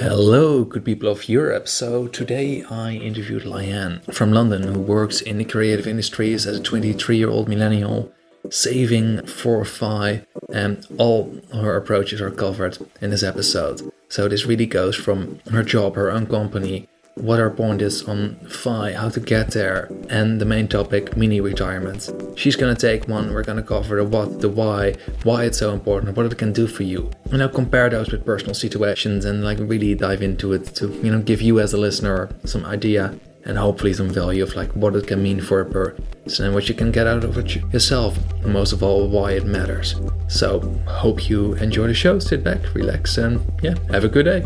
Hello, good people of Europe. So today I interviewed Liane from London, who works in the creative industries as a 23 year old millennial, saving for FI, and all her approaches are covered in this episode. So this really goes from her job, her own company, what our point is on FI, how to get there, and the main topic, mini retirement. She's gonna take one, we're gonna cover the what, the why, why it's so important, what it can do for you. And I'll compare those with personal situations and like really dive into it to, you know, give you as a listener some idea and hopefully some value of like what it can mean for a person and what you can get out of it yourself, and most of all, why it matters. So, hope you enjoy the show. Sit back, relax, and yeah, have a good day.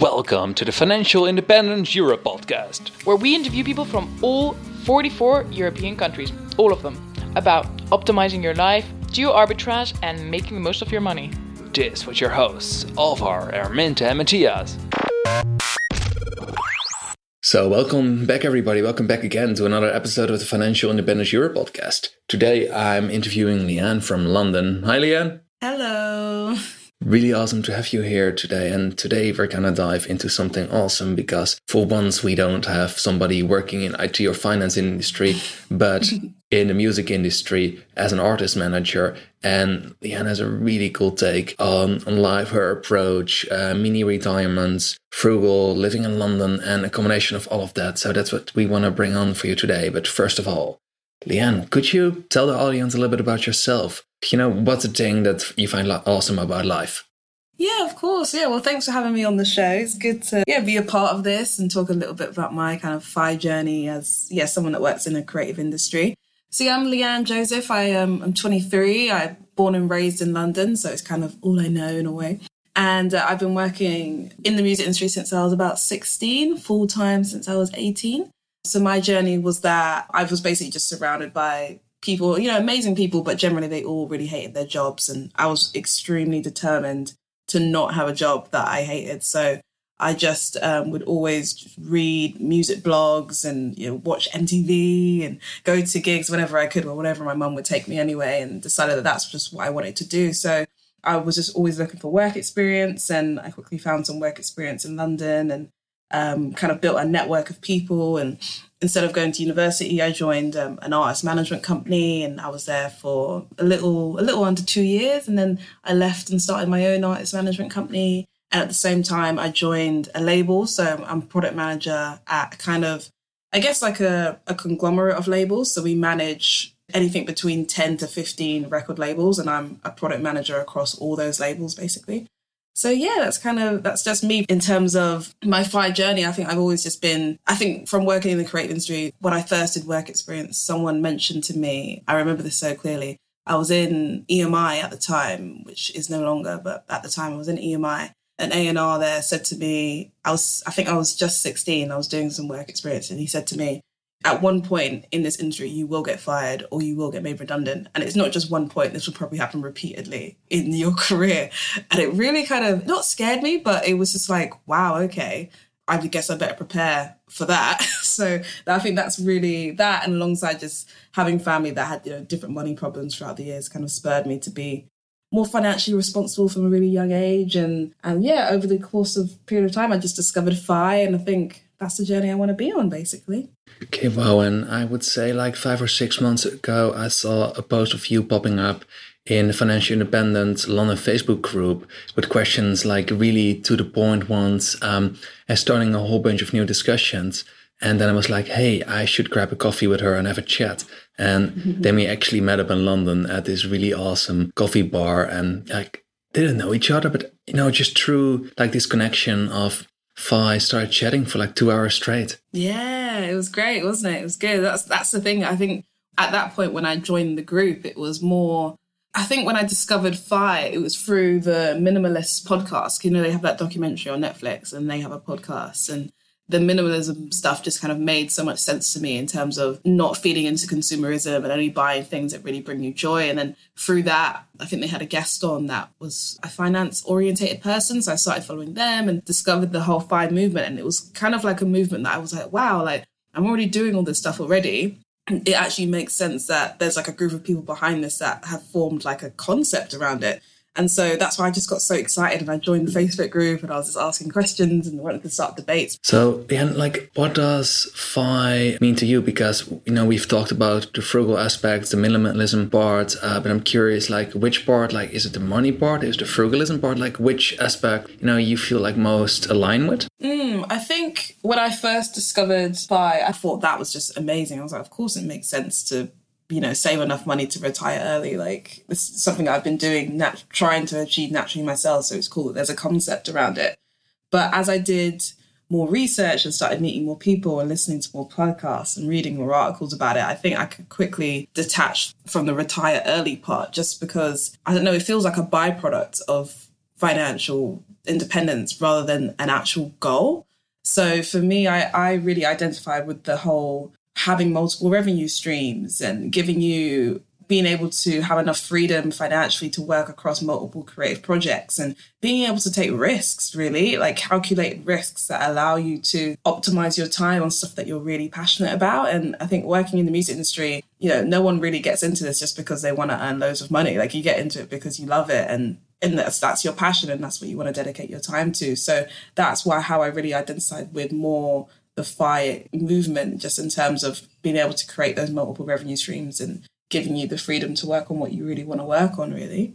Welcome to the Financial Independence Europe podcast, where we interview people from all 44 European countries, all of them, about optimizing your life, geo arbitrage, and making the most of your money. This with your hosts, Alvar, Araminta, and Matthias. So, welcome back, everybody. Welcome back again to another episode of the Financial Independence Europe podcast. Today, I'm interviewing Liane from London. Hi, Liane. Hello. Really awesome to have you here today. And today we're going to dive into something awesome because for once we don't have somebody working in IT or finance industry, but in the music industry as an artist manager. And Liane has a really cool take on, on life, her approach, uh, mini retirements, frugal, living in London, and a combination of all of that. So that's what we want to bring on for you today. But first of all, Liane, could you tell the audience a little bit about yourself? you know, what's the thing that you find awesome about life? Yeah, of course. Yeah, well, thanks for having me on the show. It's good to yeah be a part of this and talk a little bit about my kind of FI journey as yeah someone that works in a creative industry. So yeah, I'm Liane Joseph. I am I'm 23. I'm born and raised in London, so it's kind of all I know in a way. And uh, I've been working in the music industry since I was about 16, full time since I was 18. So my journey was that I was basically just surrounded by people, you know, amazing people, but generally they all really hated their jobs. And I was extremely determined to not have a job that I hated. So I just um, would always read music blogs and you know, watch MTV and go to gigs whenever I could or whatever my mum would take me anyway and decided that that's just what I wanted to do. So I was just always looking for work experience and I quickly found some work experience in London and um, kind of built a network of people and instead of going to university, I joined um, an artist management company, and I was there for a little, a little under two years, and then I left and started my own artist management company. And at the same time, I joined a label, so I'm product manager at kind of, I guess, like a, a conglomerate of labels. So we manage anything between 10 to 15 record labels, and I'm a product manager across all those labels, basically. So yeah, that's kind of that's just me in terms of my FI journey. I think I've always just been I think from working in the creative industry, when I first did work experience, someone mentioned to me, I remember this so clearly. I was in EMI at the time, which is no longer, but at the time I was in EMI. An A&R there said to me, I was I think I was just 16, I was doing some work experience and he said to me, at one point in this industry, you will get fired or you will get made redundant. And it's not just one point, this will probably happen repeatedly in your career. And it really kind of not scared me, but it was just like, wow, okay, I guess I better prepare for that. so I think that's really that. And alongside just having family that had, you know, different money problems throughout the years kind of spurred me to be more financially responsible from a really young age. And, and yeah, over the course of period of time, I just discovered FI. And I think that's the journey I want to be on, basically. Okay. And I would say like five or six months ago, I saw a post of you popping up in the Financial Independent London Facebook group with questions like really to the point ones um, and starting a whole bunch of new discussions. And then I was like, hey, I should grab a coffee with her and have a chat. And mm-hmm. then we actually met up in London at this really awesome coffee bar and like didn't know each other, but you know, just through like this connection of FI started chatting for like two hours straight. Yeah, it was great, wasn't it? It was good. That's that's the thing. I think at that point when I joined the group, it was more. I think when I discovered FI, it was through the Minimalist podcast. You know, they have that documentary on Netflix, and they have a podcast, and the minimalism stuff just kind of made so much sense to me in terms of not feeding into consumerism and only buying things that really bring you joy. And then through that, I think they had a guest on that was a finance orientated person. So I started following them and discovered the whole FI movement. And it was kind of like a movement that I was like, wow, like I'm already doing all this stuff already. It actually makes sense that there's like a group of people behind this that have formed like a concept around it And so that's why I just got so excited and I joined the Facebook group and I was just asking questions and wanted to start debates. So, and like, what does FI mean to you? Because, you know, we've talked about the frugal aspects, the minimalism part, uh, but I'm curious, like, which part, like, is it the money part? Is it the frugalism part? Like, which aspect, you know, you feel like most aligned with? Mm, I think when I first discovered FI, I thought that was just amazing. I was like, of course it makes sense to you know, save enough money to retire early. Like this is something I've been doing, nat- trying to achieve naturally myself. So it's cool that there's a concept around it. But as I did more research and started meeting more people and listening to more podcasts and reading more articles about it, I think I could quickly detach from the retire early part just because I don't know, it feels like a byproduct of financial independence rather than an actual goal. So for me, I, I really identified with the whole having multiple revenue streams and giving you being able to have enough freedom financially to work across multiple creative projects and being able to take risks, really, like calculated risks that allow you to optimize your time on stuff that you're really passionate about. And I think working in the music industry, you know, no one really gets into this just because they want to earn loads of money. Like you get into it because you love it and and that's that's your passion and that's what you want to dedicate your time to. So that's why how I really identified with more the FI movement, just in terms of being able to create those multiple revenue streams and giving you the freedom to work on what you really want to work on, really.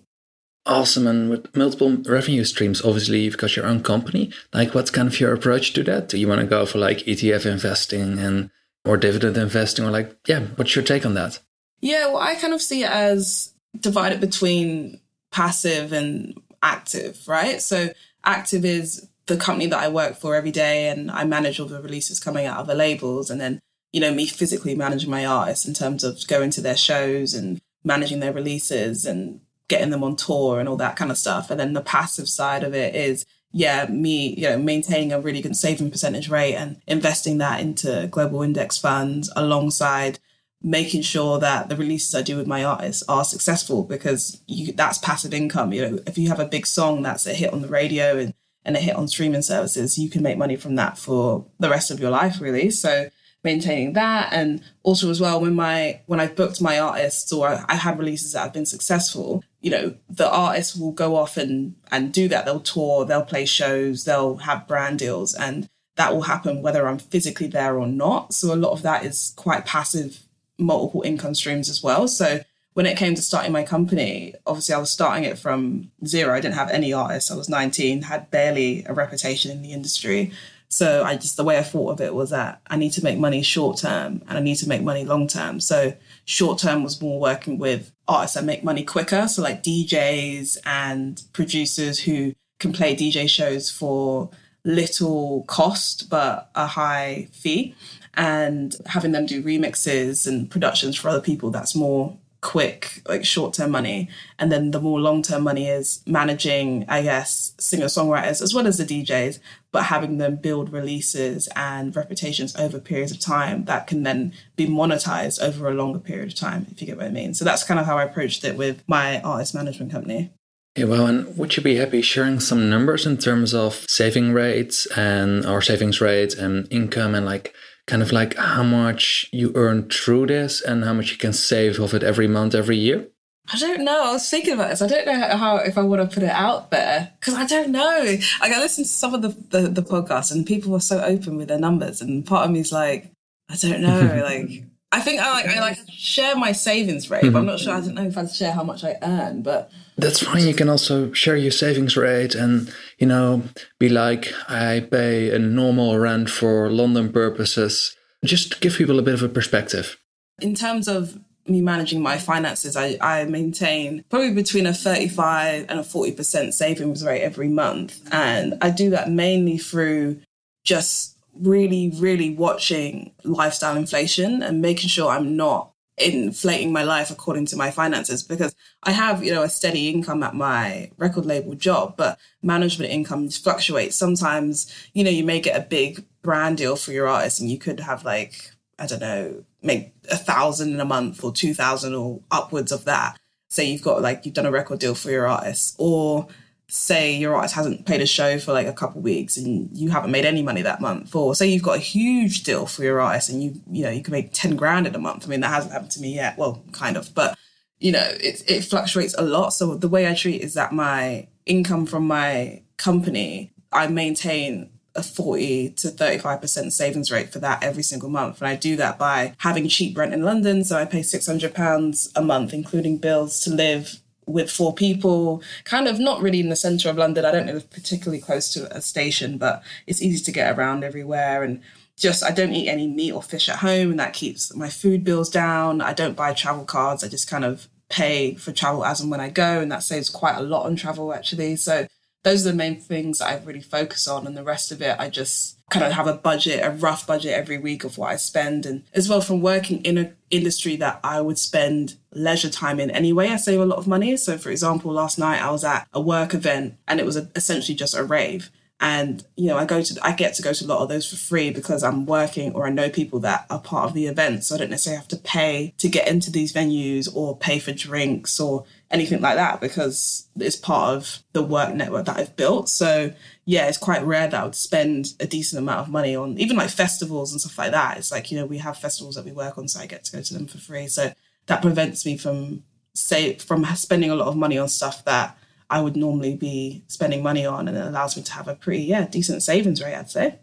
Awesome. And with multiple revenue streams, obviously you've got your own company. Like what's kind of your approach to that? Do you want to go for like ETF investing and or dividend investing or like, yeah, what's your take on that? Yeah, well, I kind of see it as divided between passive and active, right? So active is the company that I work for every day and I manage all the releases coming out of the labels and then, you know, me physically managing my artists in terms of going to their shows and managing their releases and getting them on tour and all that kind of stuff. And then the passive side of it is, yeah, me, you know, maintaining a really good saving percentage rate and investing that into global index funds alongside making sure that the releases I do with my artists are successful because you, that's passive income. You know, if you have a big song that's a hit on the radio and and a hit on streaming services, you can make money from that for the rest of your life, really. So maintaining that and also as well when my when I've booked my artists or I, had releases that have been successful, you know, the artists will go off and and do that. They'll tour, they'll play shows, they'll have brand deals and that will happen whether I'm physically there or not. So a lot of that is quite passive multiple income streams as well. So when it came to starting my company, obviously I was starting it from zero. I didn't have any artists. I was 19, had barely a reputation in the industry. So I just the way I thought of it was that I need to make money short term and I need to make money long term. So short term was more working with artists that make money quicker. So like DJs and producers who can play DJ shows for little cost but a high fee and having them do remixes and productions for other people that's more quick, like short term money. And then the more long term money is managing, I guess, singer songwriters as well as the DJs, but having them build releases and reputations over periods of time that can then be monetized over a longer period of time, if you get what I mean. So that's kind of how I approached it with my artist management company. Yeah, well, and would you be happy sharing some numbers in terms of saving rates and or savings rates and income and like kind of like how much you earn through this and how much you can save of it every month, every year? I don't know. I was thinking about this. I don't know how if I want to put it out there because I don't know. Like I listened to some of the, the the podcasts and people were so open with their numbers, and part of me is like, I don't know. like I think I like I like share my savings rate, mm-hmm. but I'm not sure. I don't know if I'd share how much I earn, but that's fine. You can also share your savings rate and you know be like, I pay a normal rent for London purposes. Just give people a bit of a perspective. In terms of me managing my finances, I, I maintain probably between a 35 and a 40% savings rate every month. And I do that mainly through just really, really watching lifestyle inflation and making sure I'm not inflating my life according to my finances because I have, you know, a steady income at my record label job, but management income fluctuates. Sometimes, you know, you may get a big brand deal for your artist and you could have like, I don't know, make a thousand in a month or two thousand or upwards of that. Say you've got like you've done a record deal for your artist or say your artist hasn't played a show for like a couple weeks and you haven't made any money that month or say you've got a huge deal for your artist and you you know you can make 10 grand in a month i mean that hasn't happened to me yet well kind of but you know, it, it fluctuates a lot. So the way I treat is that my income from my company, I maintain a 40 to 35% savings rate for that every single month. And I do that by having cheap rent in London. So I pay £600 a month, including bills to live with four people, kind of not really in the center of London. I don't live particularly close to a station, but it's easy to get around everywhere. And just, I don't eat any meat or fish at home, and that keeps my food bills down. I don't buy travel cards. I just kind of pay for travel as and when I go, and that saves quite a lot on travel actually. So those are the main things I really focus on, and the rest of it I just kind of have a budget, a rough budget every week of what I spend, and as well from working in an industry that I would spend leisure time in anyway, I save a lot of money. So for example, last night I was at a work event and it was a, essentially just a rave. And you know i go to i get to go to a lot of those for free because i'm working or i know people that are part of the event. So i don't necessarily have to pay to get into these venues or pay for drinks or anything like that because it's part of the work network that i've built. So yeah it's quite rare that i would spend a decent amount of money on even like festivals and stuff like that. It's like you know we have festivals that we work on so i get to go to them for free. So that prevents me from say from spending a lot of money on stuff that I would normally be spending money on, and it allows me to have a pretty yeah decent savings rate, I'd say.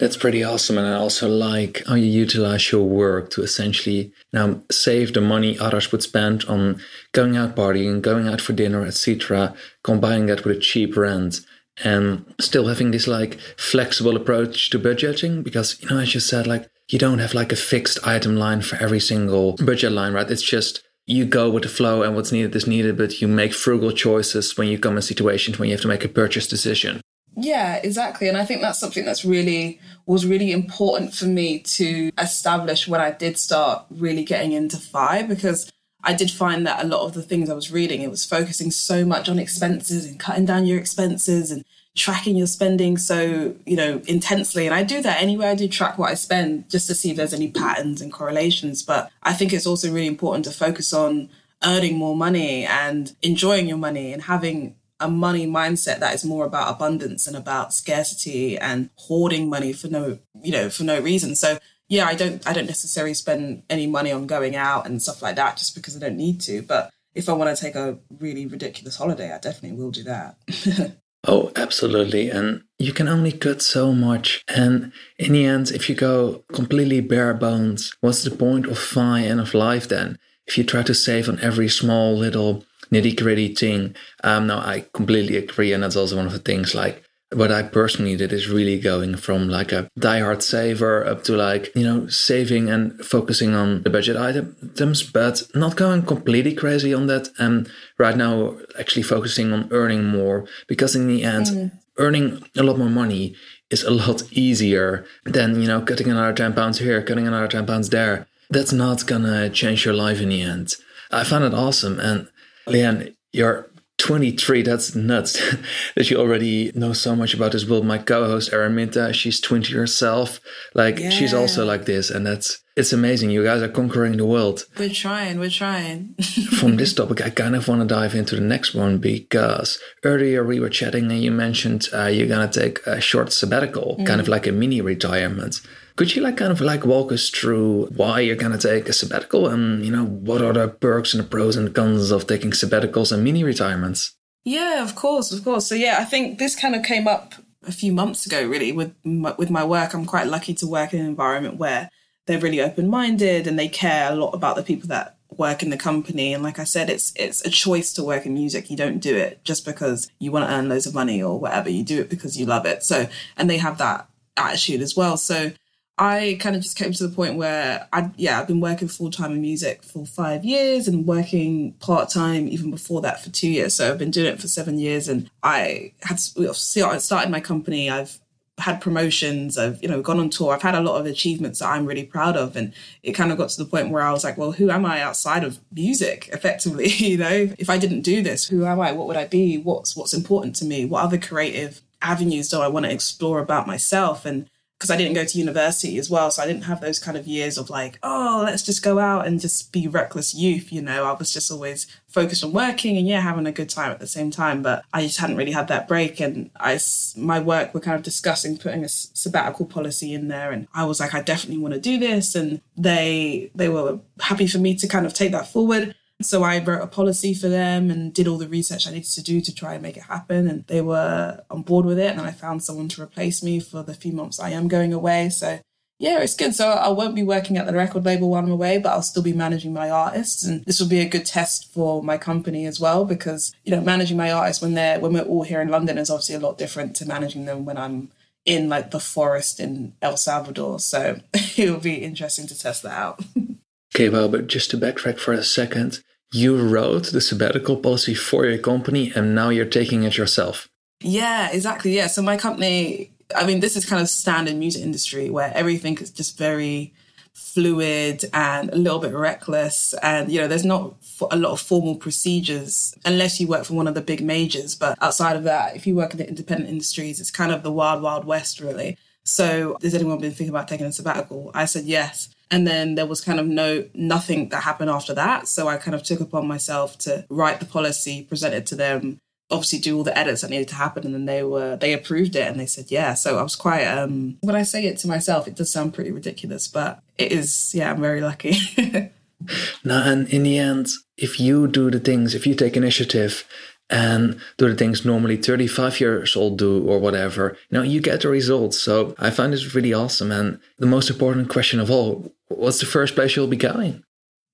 That's pretty awesome, and I also like how you utilize your work to essentially now save the money others would spend on going out partying, going out for dinner, etc., combining that with a cheap rent, and still having this like flexible approach to budgeting. Because you know, as you said, like you don't have like a fixed item line for every single budget line, right? It's just you go with the flow and what's needed is needed, but you make frugal choices when you come in situations when you have to make a purchase decision. Yeah, exactly. And I think that's something that's really was really important for me to establish when I did start really getting into FI because I did find that a lot of the things I was reading, it was focusing so much on expenses and cutting down your expenses and tracking your spending so you know intensely and i do that anyway i do track what i spend just to see if there's any patterns and correlations but i think it's also really important to focus on earning more money and enjoying your money and having a money mindset that is more about abundance and about scarcity and hoarding money for no you know for no reason so yeah i don't i don't necessarily spend any money on going out and stuff like that just because i don't need to but if i want to take a really ridiculous holiday i definitely will do that Oh, absolutely. And you can only cut so much. And in the end, if you go completely bare bones, what's the point of FI and of life then? If you try to save on every small little nitty gritty thing. Um, no, I completely agree. And that's also one of the things like what I personally did is really going from like a diehard saver up to like, you know, saving and focusing on the budget items, but not going completely crazy on that. And right now, actually focusing on earning more because in the end, mm. earning a lot more money is a lot easier than, you know, cutting another 10 pounds here, cutting another 10 pounds there. That's not gonna change your life in the end. I found it awesome. And Liane, you're 23 that's nuts that you already know so much about this world my co-host araminta she's 20 herself. Like yeah. she's also like this and that's it's amazing. You guys are conquering the world. We're trying we're trying. From this topic i kind of want to dive into the next one because earlier we were chatting and you mentioned uh, you're gonna take a short sabbatical mm. kind of like a mini retirement could you like kind of like walk us through why you're gonna take a sabbatical and you know what are the perks and the pros and cons of taking sabbaticals and mini retirements? Yeah, of course, of course. So yeah, I think this kind of came up a few months ago. Really, with my, with my work, I'm quite lucky to work in an environment where they're really open minded and they care a lot about the people that work in the company and like i said it's it's a choice to work in music you don't do it just because you want to earn loads of money or whatever you do it because you love it so and they have that attitude as well so I kind of just came to the point where I yeah I've been working full time in music for five years and working part time even before that for two years. So I've been doing it for seven years, and I had started my company. I've had promotions. I've you know gone on tour. I've had a lot of achievements that I'm really proud of, and it kind of got to the point where I was like, well, who am I outside of music? Effectively, you know, if I didn't do this, who am I? What would I be? What's what's important to me? What other creative avenues do I want to explore about myself? And because I didn't go to university as well. So I didn't have those kind of years of like, oh, let's just go out and just be reckless youth. You know, I was just always focused on working and yeah, having a good time at the same time. But I just hadn't really had that break. And I, my work, were kind of discussing putting a sabbatical policy in there. And I was like, I definitely want to do this. And they, they were happy for me to kind of take that forward. So I wrote a policy for them and did all the research I needed to do to try and make it happen. And they were on board with it. And I found someone to replace me for the few months I am going away. So yeah, it's good. So I won't be working at the record label while I'm away, but I'll still be managing my artists. And this will be a good test for my company as well, because, you know, managing my artists when they're, when we're all here in London is obviously a lot different to managing them when I'm in like the forest in El Salvador. So it will be interesting to test that out. okay, well, but just to backtrack for a second, you wrote the sabbatical policy for your company and now you're taking it yourself. Yeah, exactly. Yeah. So my company I mean, this is kind of standard music industry where everything is just very fluid and a little bit reckless. And, you know, there's not a lot of formal procedures unless you work for one of the big majors. But outside of that, if you work in the independent industries, it's kind of the wild, wild west, really. So, has anyone been thinking about taking a sabbatical? I said yes. And then there was kind of no nothing that happened after that. So I kind of took upon myself to write the policy, present it to them, obviously do all the edits that needed to happen and then they were they approved it and they said yeah so i was quite um when i say it to myself it does sound pretty ridiculous but it is yeah i'm very lucky now and in the end if you do the things if you take initiative and do the things normally 35 years old do or whatever you know you get the results so i find this really awesome and the most important question of all what's the first place you'll be going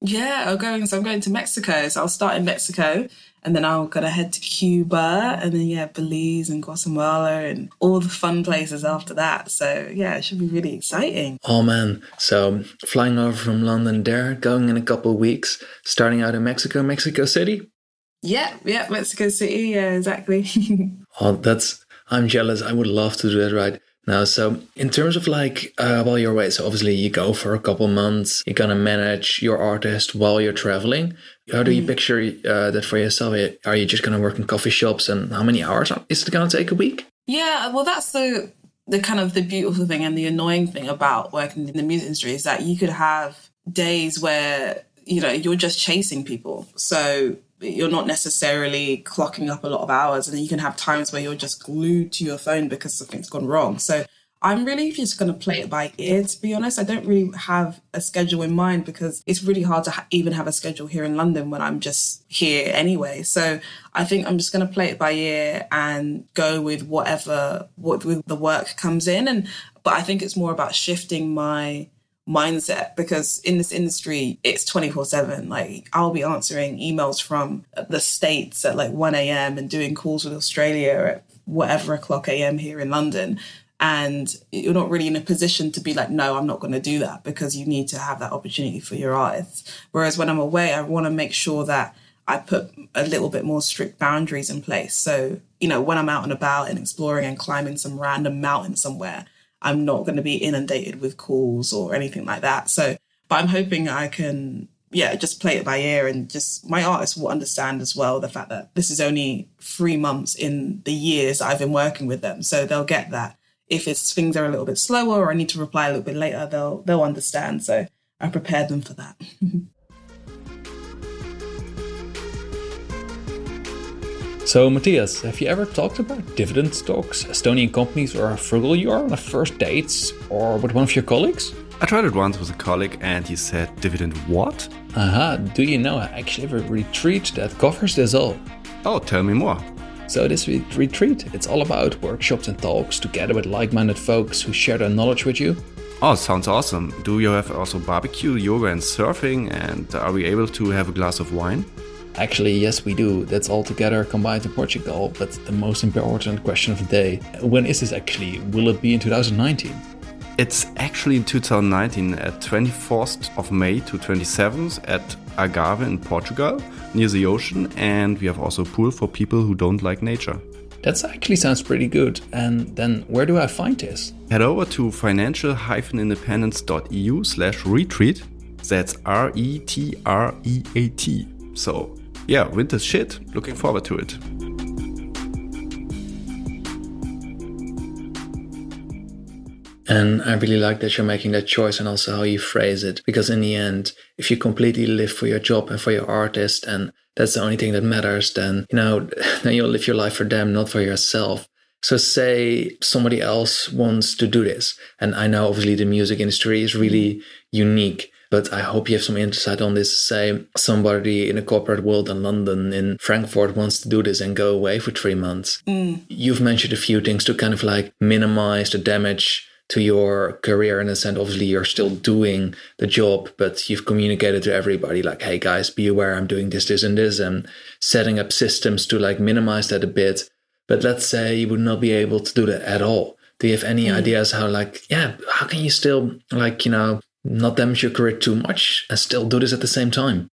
yeah, I'm going. So I'm going to Mexico. So I'll start in Mexico, and then I'm gonna head to Cuba, and then yeah, Belize and Guatemala, and all the fun places after that. So yeah, it should be really exciting. Oh man! So flying over from London there, going in a couple of weeks, starting out in Mexico, Mexico City. Yeah, yeah, Mexico City. Yeah, exactly. oh, that's. I'm jealous. I would love to do that right now. So in terms of like uh, while you're away, so obviously you go for a couple months. You're gonna manage your artist while you're traveling. How do you mm. picture uh, that for yourself? Are you just going to work in coffee shops, and how many hours is it going to take a week? Yeah, well, that's the the kind of the beautiful thing and the annoying thing about working in the music industry is that you could have days where you know you're just chasing people, so you're not necessarily clocking up a lot of hours, and you can have times where you're just glued to your phone because something's gone wrong. So I'm really just going to play it by ear, to be honest. I don't really have a schedule in mind because it's really hard to ha- even have a schedule here in London when I'm just here anyway. So I think I'm just going to play it by ear and go with whatever, what with the work comes in. And, but I think it's more about shifting my mindset because in this industry it's 24 7 like i'll be answering emails from the states at like 1 a.m and doing calls with australia at whatever o'clock am here in london. And you're not really in a position to be like no i'm not going to do that because you need to have that opportunity for your artists whereas when i'm away i want to make sure that i put a little bit more strict boundaries in place. So you know when i'm out and about and exploring and climbing some random mountain somewhere i'm not going to be inundated with calls or anything like that so but i'm hoping i can yeah just play it by ear and just my artists will understand as well the fact that this is only three months in the years i've been working with them so they'll get that if it's things are a little bit slower or I need to reply a little bit later, they'll they'll understand. So I prepared them for that. so Matthias, have you ever talked about dividend stocks, Estonian companies, or how frugal you are on a first dates or with one of your colleagues? I tried it once with a colleague and he said, Dividend what? Aha, do you know I actually have a retreat that covers this all? Oh, tell me more. So this retreat, it's all about workshops and talks together with like-minded folks who share their knowledge with you. Oh, sounds awesome. Do you have also barbecue, yoga and surfing and are we able to have a glass of wine? Actually, yes, we do. That's all together combined in Portugal. But the most important question of the day when is this actually? Will it be in 2019? It's actually in 2019 at 24th of May to 27th at Algarve in Portugal, near the ocean, and we have also a pool for people who don't like nature. That actually sounds pretty good. And then where do I find this? Head over to financial-independence.eu slash retreat. That's R-E-T-R-E-A-T. So yeah, winter's shit. Looking forward to it. And I really like that you're making that choice and also how you phrase it. Because in the end, if you completely live for your job and for your artist, and that's the only thing that matters, then, you know, then you'll live your life for them, not for yourself. So say somebody else wants to do this. And I know obviously the music industry is really unique, but I hope you have some insight on this. Say somebody in a corporate world in London, in Frankfurt, wants to do this and go away for three months. Mm. You've mentioned a few things to kind of like minimize the damage to your career in a sense. Obviously, you're still doing the job, but you've communicated to everybody like, hey guys, be aware I'm doing this, this, and this, and setting up systems to like minimize that a bit. But let's say you would not be able to do that at all. Do you have any mm. ideas how like, yeah, how can you still like, you know, not damage your career too much and still do this at the same time?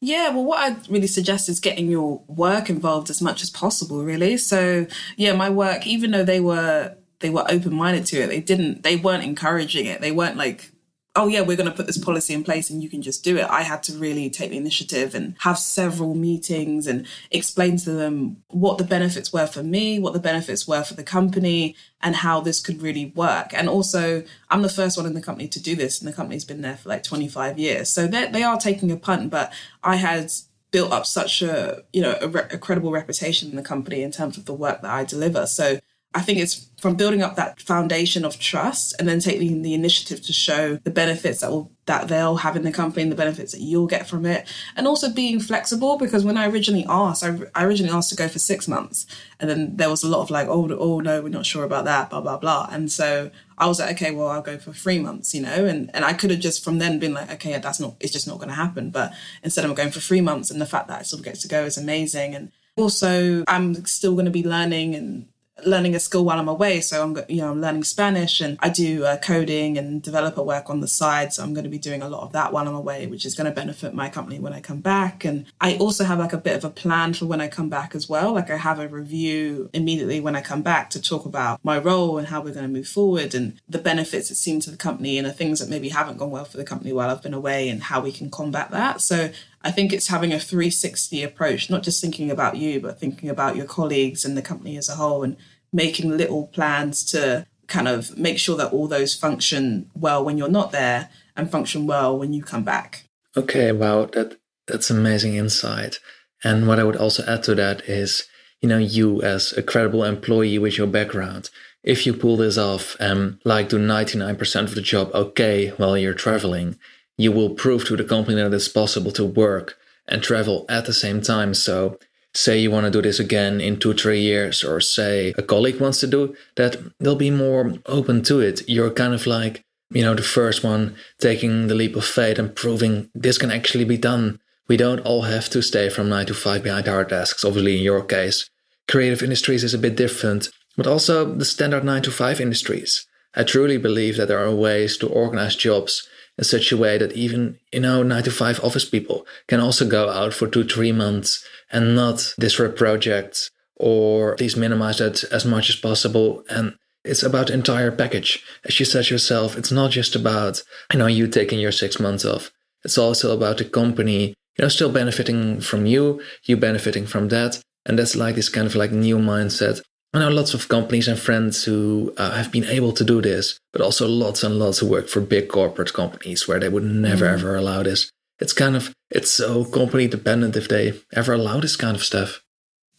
Yeah, well, what I'd really suggest is getting your work involved as much as possible, really. So, yeah, my work, even though they were they were open minded to it. They didn't, they weren't encouraging it. They weren't like, oh yeah, we're going to put this policy in place and you can just do it. I had to really take the initiative and have several meetings and explain to them what the benefits were for me, what the benefits were for the company, and how this could really work. And also, I'm the first one in the company to do this, and the company's been there for like 25 years. So they are taking a punt, but I had built up such a you know a, re- a credible reputation in the company in terms of the work that I deliver. So I think it's from building up that foundation of trust and then taking the initiative to show the benefits that will that they'll have in the company and the benefits that you'll get from it. And also being flexible because when i originally asked I, I originally asked to go for six months and then there was a lot of like oh, oh no we're not sure about that blah blah blah. And so i was like okay well i'll go for three months you know? And and i could have just from then been like okay that's not it's just not going to happen. But instead i'm going for three months and the fact that i still get to go is amazing. And also i'm still going to be learning and learning a skill while I'm away. So I'm, you know, I'm learning Spanish and I do uh, coding and developer work on the side. So I'm going to be doing a lot of that while I'm away, which is going to benefit my company when I come back. And I also have like a bit of a plan for when I come back as well. Like I have a review immediately when I come back to talk about my role and how we're going to move forward and the benefits it seemed to the company and the things that maybe haven't gone well for the company while I've been away and how we can combat that. So I think it's having a 360 approach, not just thinking about you, but thinking about your colleagues and the company as a whole and making little plans to kind of make sure that all those function well when you're not there and function well when you come back. Okay, wow, that that's amazing insight. And what I would also add to that is, you know, you as a credible employee with your background, if you pull this off and like do 99% of the job okay while you're traveling, you will prove to the company that it's possible to work and travel at the same time. So say you want to do this again in two, three years, or say a colleague wants to do that, they'll be more open to it. You're kind of like, you know, the first one taking the leap of faith and proving this can actually be done. We don't all have to stay from nine to five behind our desks. Obviously, in your case, creative industries is a bit different, but also the standard nine to five industries. I truly believe that there are ways to organize jobs in such a way that even, you know, nine to five office people can also go out for two, three months and not disrupt projects or at least minimize that as much as possible. And it's about the entire package. As you said yourself, it's not just about, you know, you taking your six months off. It's also about the company, you know, still benefiting from you, you benefiting from that. And that's like this kind of like new mindset I know lots of companies and friends who uh, have been able to do this, but also lots and lots who work for big corporate companies where they would never mm. ever allow this. It's kind of it's so company dependent if they ever allow this kind of stuff.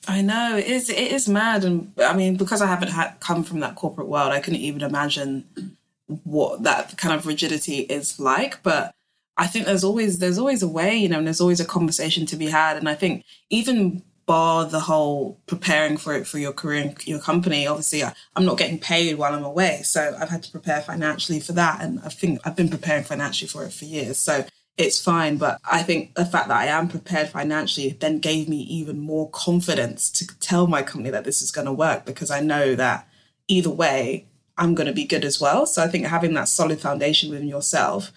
I know it is. It is mad, and I mean, because I haven't had come from that corporate world, I couldn't even imagine what that kind of rigidity is like. But I think there's always there's always a way, you know, and there's always a conversation to be had. And I think even bar the whole preparing for it for your career and your company. Obviously I, i'm not getting paid while i'm away so i've had to prepare financially for that and i think i've been preparing financially for it for years so it's fine. But i think the fact that i am prepared financially then gave me even more confidence to tell my company that this is going to work because i know that either way i'm going to be good as well. So i think having that solid foundation within yourself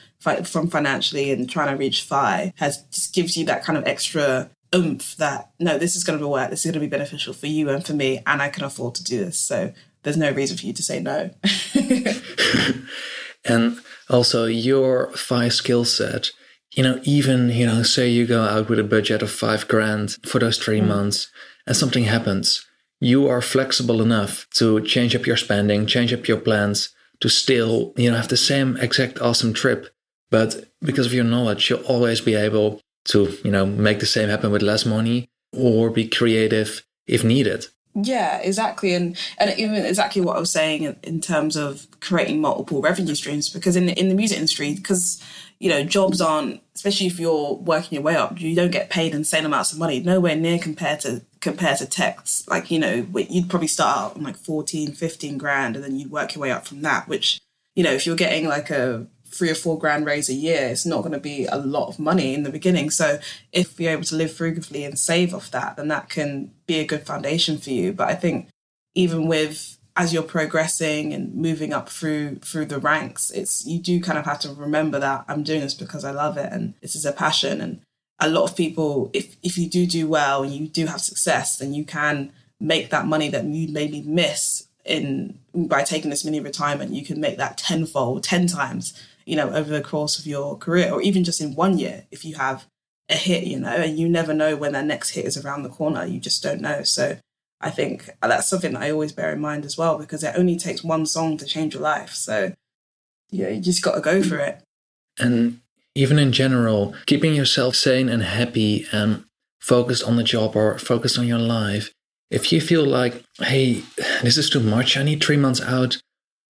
from financially and trying to reach FI has just gives you that kind of extra oomph that no, this is going to be work. This is going to be beneficial for you and for me, and I can afford to do this. So there's no reason for you to say no. and also your FI skill set. You know, even you know, say you go out with a budget of five grand for those three mm. months, and something happens. You are flexible enough to change up your spending, change up your plans, to still, you know, have the same exact awesome trip. But because of your knowledge, you'll always be able to you know make the same happen with less money or be creative if needed yeah exactly and and even exactly what i was saying in, terms of creating multiple revenue streams because in the, in the music industry because you know, jobs aren't, especially if you're working your way up, you don't get paid insane amounts of money, nowhere near compared to compared to techs. Like, you know, you'd probably start out on like 14, 15 grand and then you'd work your way up from that, which, you know, if you're getting like a three or four grand raise a year, it's not going to be a lot of money in the beginning. So if you're able to live frugally and save off that, then that can be a good foundation for you. But I think even with as you're progressing and moving up through through the ranks, it's you do kind of have to remember that I'm doing this because I love it and this is a passion. And a lot of people, if if you do do well and you do have success, then you can make that money that you maybe miss in by taking this mini retirement. You can make that tenfold, ten times you know, over the course of your career, or even just in one year, if you have a hit, you know, and you never know when that next hit is around the corner. You just don't know. So I think that's something that I always bear in mind as well, because it only takes one song to change your life. So yeah, you just got to go for it. And even in general, keeping yourself sane and happy and focused on the job or focused on your life. If you feel like, hey, this is too much, I need three months out,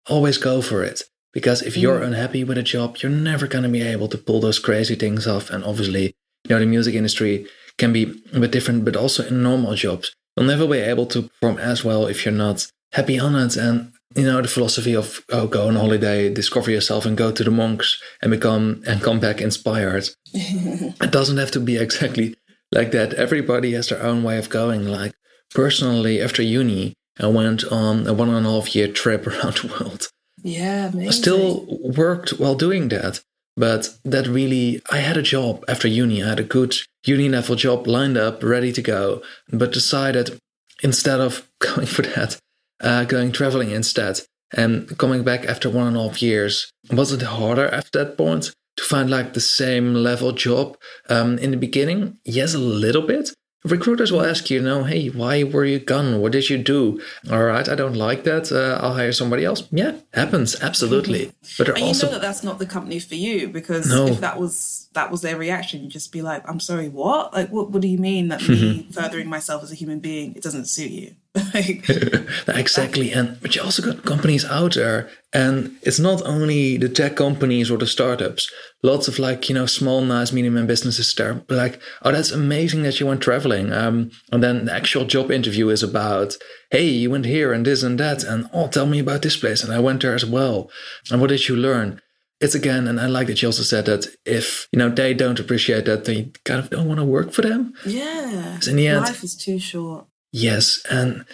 always go for it. Because if you're mm. unhappy with a job, you're never going to be able to pull those crazy things off. And obviously, you know, the music industry can be a bit different, but also in normal jobs, you'll never be able to perform as well if you're not happy on it. And, you know, the philosophy of, oh, go on holiday, discover yourself and go to the monks and become and come back inspired. it doesn't have to be exactly like that. Everybody has their own way of going. Like, personally, after uni, I went on a one and a half year trip around the world. Yeah, amazing. I still worked while doing that. But that really, I had a job after uni. I had a good uni level job lined up, ready to go, but decided instead of going for that, uh, going traveling instead. And coming back after one and a half years, was it harder after that point to find like the same level job um, in the beginning? Yes, a little bit recruiters will ask you, you know, hey, why were you gone? What did you do? All right, I don't like that. Uh, I'll hire somebody else. Yeah, happens absolutely. But and also, you know that that's not the company for you because no. if that was that was their reaction, you'd just be like, I'm sorry, what? Like, what? What do you mean that me furthering myself as a human being it doesn't suit you? exactly, and but you also got companies out there, and it's not only the tech companies or the startups. Lots of like you know small, nice, medium and businesses there. Like, oh, that's amazing that you went traveling. Um, and then the actual job interview is about, hey, you went here and this and that, and oh, tell me about this place, and I went there as well. And what did you learn? It's again, and I like that you also said that if you know they don't appreciate that, they kind of don't want to work for them. Yeah, in the end, life is too short. Yes, and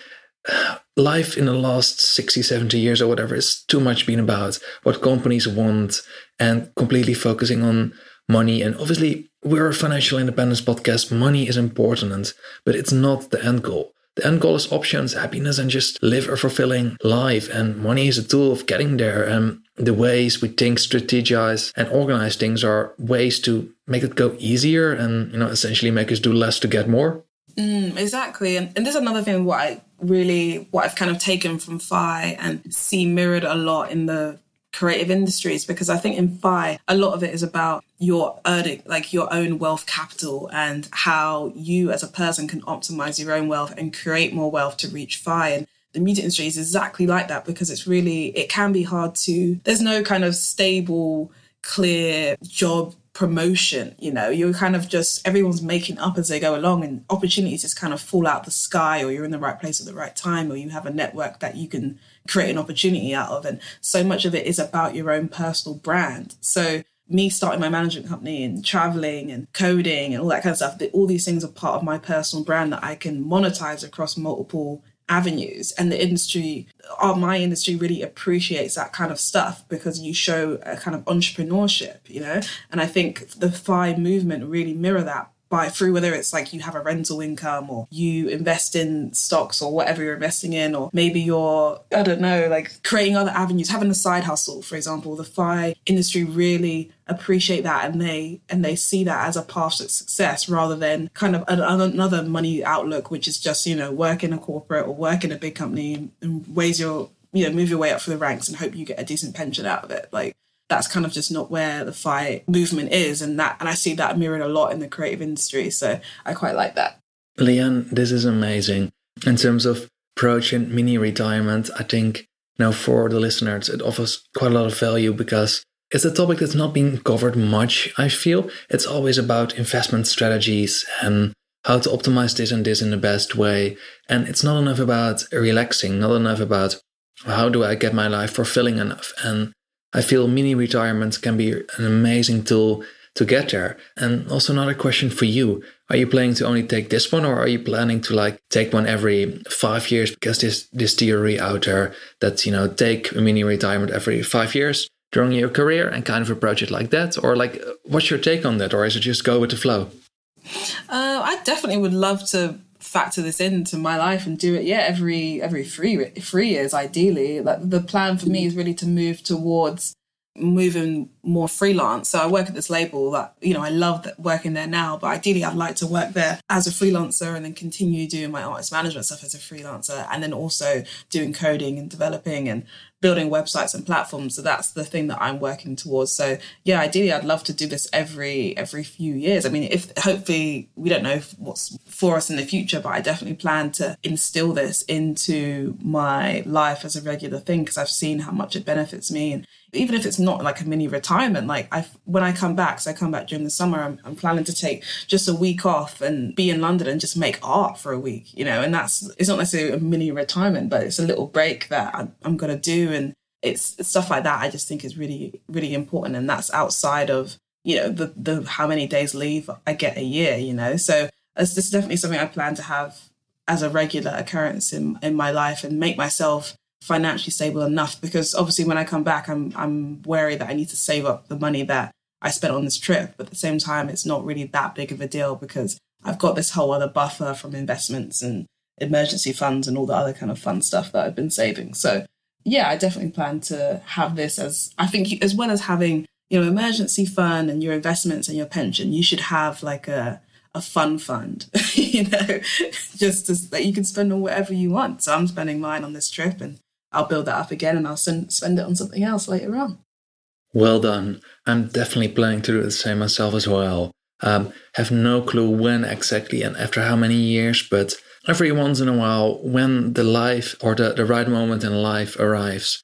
uh, life in the last 60, 70 years or whatever is too much been about what companies want and completely focusing on money. And obviously, we're a financial independence podcast. Money is important, but it's not the end goal. The end goal is options, happiness, and just live a fulfilling life. And money is a tool of getting there. And the ways we think, strategize, and organize things are ways to make it go easier and, you know, essentially make us do less to get more. Mm, exactly. And, and this is another thing what I really, what I've kind of taken from FI and see mirrored a lot in the creative industries because I think in FI, a lot of it is about your earning, like your own wealth capital and how you as a person can optimize your own wealth and create more wealth to reach FI. And the music industry is exactly like that because it's really, it can be hard to, there's no kind of stable, clear job promotion you know you're kind of just everyone's making up as they go along and opportunities just kind of fall out the sky or you're in the right place at the right time or you have a network that you can create an opportunity out of. And so much of it is about your own personal brand. So me starting my management company and traveling and coding and all that kind of stuff all these things are part of my personal brand that i can monetize across multiple avenues and the industry our my industry really appreciates that kind of stuff because you show a kind of entrepreneurship you know? And i think the FI movement really mirror that by through whether it's like you have a rental income or you invest in stocks or whatever you're investing in or maybe you're i don't know like creating other avenues having a side hustle for example. The FI industry really appreciate that and they and they see that as a path to success rather than kind of another money outlook which is just you know work in a corporate or work in a big company and ways your you know move your way up through the ranks and hope you get a decent pension out of it. Like that's kind of just not where the FI movement is and that and I see that mirrored a lot in the creative industry so I quite like that Liane this is amazing in terms of approaching mini retirement I think now for the listeners it offers quite a lot of value because it's a topic that's not being covered much, I feel. It's always about investment strategies and how to optimize this and this in the best way. And it's not enough about relaxing, not enough about how do I get my life fulfilling enough. And I feel mini retirement can be an amazing tool to get there. And also another question for you. Are you planning to only take this one or are you planning to like take one every five years? Because this this theory out there that, you know, take a mini retirement every five years during your career and kind of approach it like that? Or like what's your take on that? Or is it just go with the flow? Uh, I definitely would love to factor this into my life and do it yeah every every three three years ideally. Like the plan for me is really to move towards moving more freelance. So I work at this label that, you know, I love working there now, but ideally I'd like to work there as a freelancer and then continue doing my artist management stuff as a freelancer and then also doing coding and developing and building websites and platforms. So that's the thing that I'm working towards. So yeah, ideally I'd love to do this every every few years. I mean, if hopefully we don't know what's for us in the future, but I definitely plan to instill this into my life as a regular thing because I've seen how much it benefits me and even if it's not like a mini retirement, like I when I come back, so I come back during the summer, I'm, I'm planning to take just a week off and be in London and just make art for a week, you know, and that's it's not necessarily a mini retirement, but it's a little break that I'm, I'm gonna do, and it's, stuff like that. I just think is really really important, and that's outside of you know the the how many days leave I get a year, you know, so it's just definitely something I plan to have as a regular occurrence in in my life and make myself financially stable enough because obviously when I come back I'm I'm wary that I need to save up the money that I spent on this trip but at the same time it's not really that big of a deal because I've got this whole other buffer from investments and emergency funds and all the other kind of fun stuff that I've been saving so yeah I definitely plan to have this as I think as well as having you know emergency fund and your investments and your pension you should have like a a fun fund, you know, just to, that you can spend on whatever you want. So I'm spending mine on this trip and I'll build that up again and I'll send, spend it on something else later on. Well done. I'm definitely planning to do the same myself as well. Um, have no clue when exactly and after how many years, but every once in a while, when the life or the, the right moment in life arrives,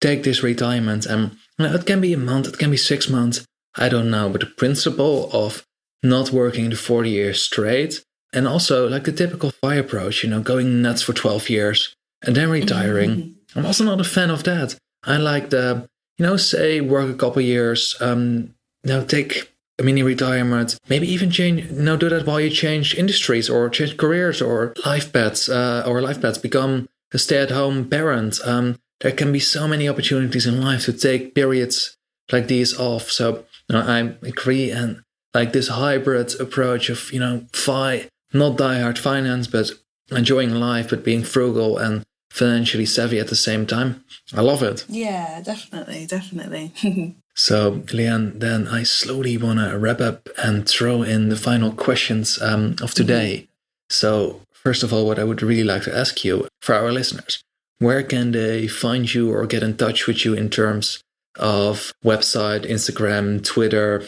take this retirement. And you know, it can be a month, it can be six months, I don't know. But the principle of not working the 40 years straight, and also like the typical fire approach, you know, going nuts for 12 years and then retiring. Mm-hmm. I'm also not a fan of that. I like the, you know, say work a couple years, um, know, take a mini retirement, maybe even change, you know, do that while you change industries or change careers or life paths, uh, or life paths, become a stay at home parent. Um, there can be so many opportunities in life to take periods like these off. So you know, I agree. And like this hybrid approach of, you know, FI, not die hard finance, but enjoying life, but being frugal and financially savvy at the same time. I love it. Yeah, definitely, definitely. so, Liane, then I slowly want to wrap up and throw in the final questions um, of today. Mm-hmm. So, first of all, what I would really like to ask you for our listeners where can they find you or get in touch with you in terms of website, Instagram, Twitter,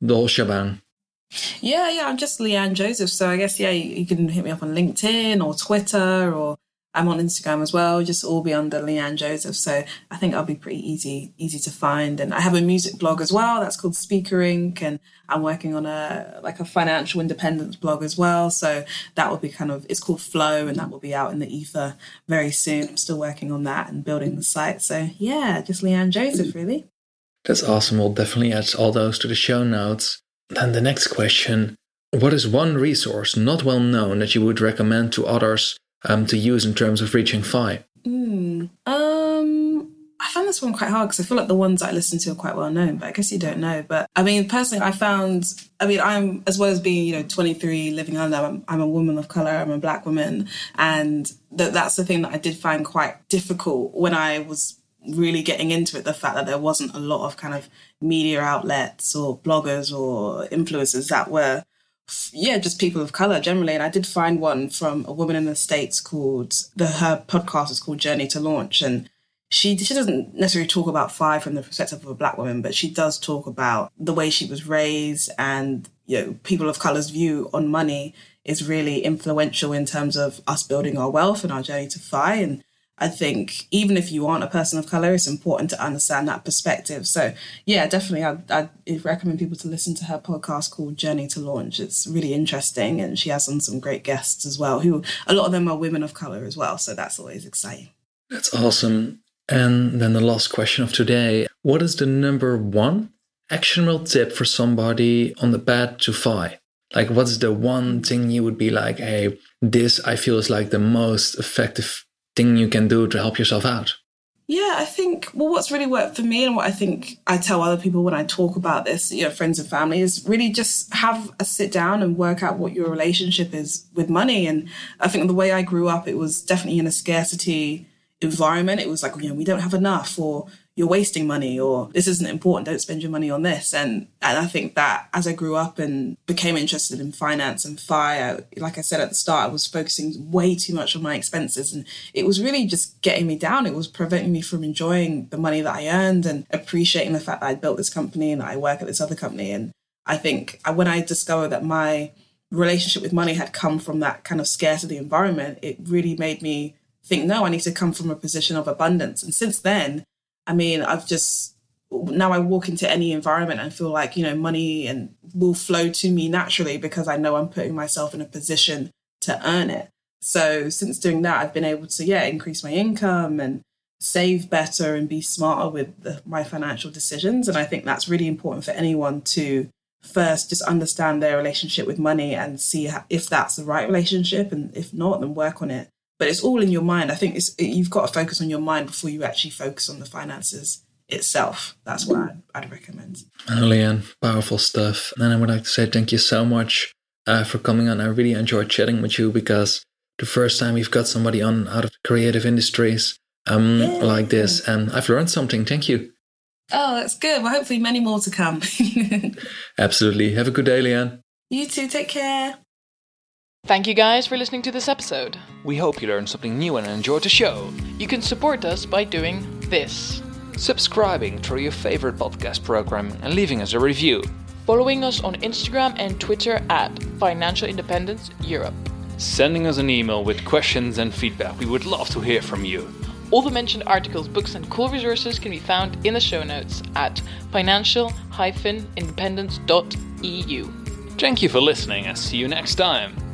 the whole shebang? Yeah, yeah, I'm just Liane Joseph. So I guess, yeah, you, you, can hit me up on LinkedIn or Twitter or I'm on Instagram as well, just all be under Liane Joseph. So I think I'll be pretty easy, easy to find. And I have a music blog as well. That's called Speaker Inc. And I'm working on a, like a financial independence blog as well. So that will be kind of, it's called Flow and that will be out in the ether very soon. I'm still working on that and building the site. So yeah, just Liane Joseph really. That's awesome. We'll definitely add all those to the show notes. Then the next question What is one resource not well known that you would recommend to others um, to use in terms of reaching FI? Mm, um, I found this one quite hard because I feel like the ones I listen to are quite well known, but I guess you don't know. But I mean, personally, I found, I mean, I'm, as well as being, you know, 23, living in London, I'm, I'm a woman of color, I'm a black woman. And that that's the thing that I did find quite difficult when I was really getting into it the fact that there wasn't a lot of kind of media outlets or bloggers or influencers that were yeah just people of color generally. And i did find one from a woman in the states called the her podcast is called journey to launch. And she she doesn't necessarily talk about FI from the perspective of a black woman but she does talk about the way she was raised and you know people of color's view on money is really influential in terms of us building our wealth and our journey to FI and I think even if you aren't a person of color, it's important to understand that perspective. So, yeah, definitely, I'd, I'd recommend people to listen to her podcast called Journey to Launch. It's really interesting, and she has on some great guests as well, who a lot of them are women of color as well. So, that's always exciting. That's awesome. And then the last question of today What is the number one actionable tip for somebody on the path to FI? Like, what's the one thing you would be like, hey, this I feel is like the most effective thing you can do to help yourself out? Yeah, I think, well, what's really worked for me and what I think I tell other people when I talk about this, you know, friends and family, is really just have a sit down and work out what your relationship is with money. And I think the way I grew up, it was definitely in a scarcity environment. It was like, you know, we don't have enough, or you're wasting money or this isn't important don't spend your money on this. And and i think that as i grew up and became interested in finance and fire like i said at the start i was focusing way too much on my expenses and it was really just getting me down. It was preventing me from enjoying the money that i earned and appreciating the fact that i built this company and that i work at this other company. And i think when i discovered that my relationship with money had come from that kind of scarcity environment it really made me think no i need to come from a position of abundance. And since then I mean, I've just now I walk into any environment and feel like, you know, money and will flow to me naturally because I know I'm putting myself in a position to earn it. So since doing that, I've been able to, yeah, increase my income and save better and be smarter with the, my financial decisions. And I think that's really important for anyone to first just understand their relationship with money and see if that's the right relationship. And if not, then work on it but it's all in your mind. I think it's you've got to focus on your mind before you actually focus on the finances itself. That's what I'd, I'd recommend. Oh, Liane, powerful stuff. And I would like to say thank you so much uh, for coming on. I really enjoyed chatting with you because the first time we've got somebody on out of the creative industries um, yeah. like this, and I've learned something. Thank you. Oh, that's good. Well, hopefully, many more to come. Absolutely. Have a good day, Liane. You too. Take care. Thank you guys for listening to this episode. We hope you learned something new and enjoyed the show. You can support us by doing this subscribing through your favorite podcast program and leaving us a review. Following us on Instagram and Twitter at Financial Independence Europe. Sending us an email with questions and feedback. We would love to hear from you. All the mentioned articles, books, and cool resources can be found in the show notes at financial-independence.eu. Thank you for listening and see you next time.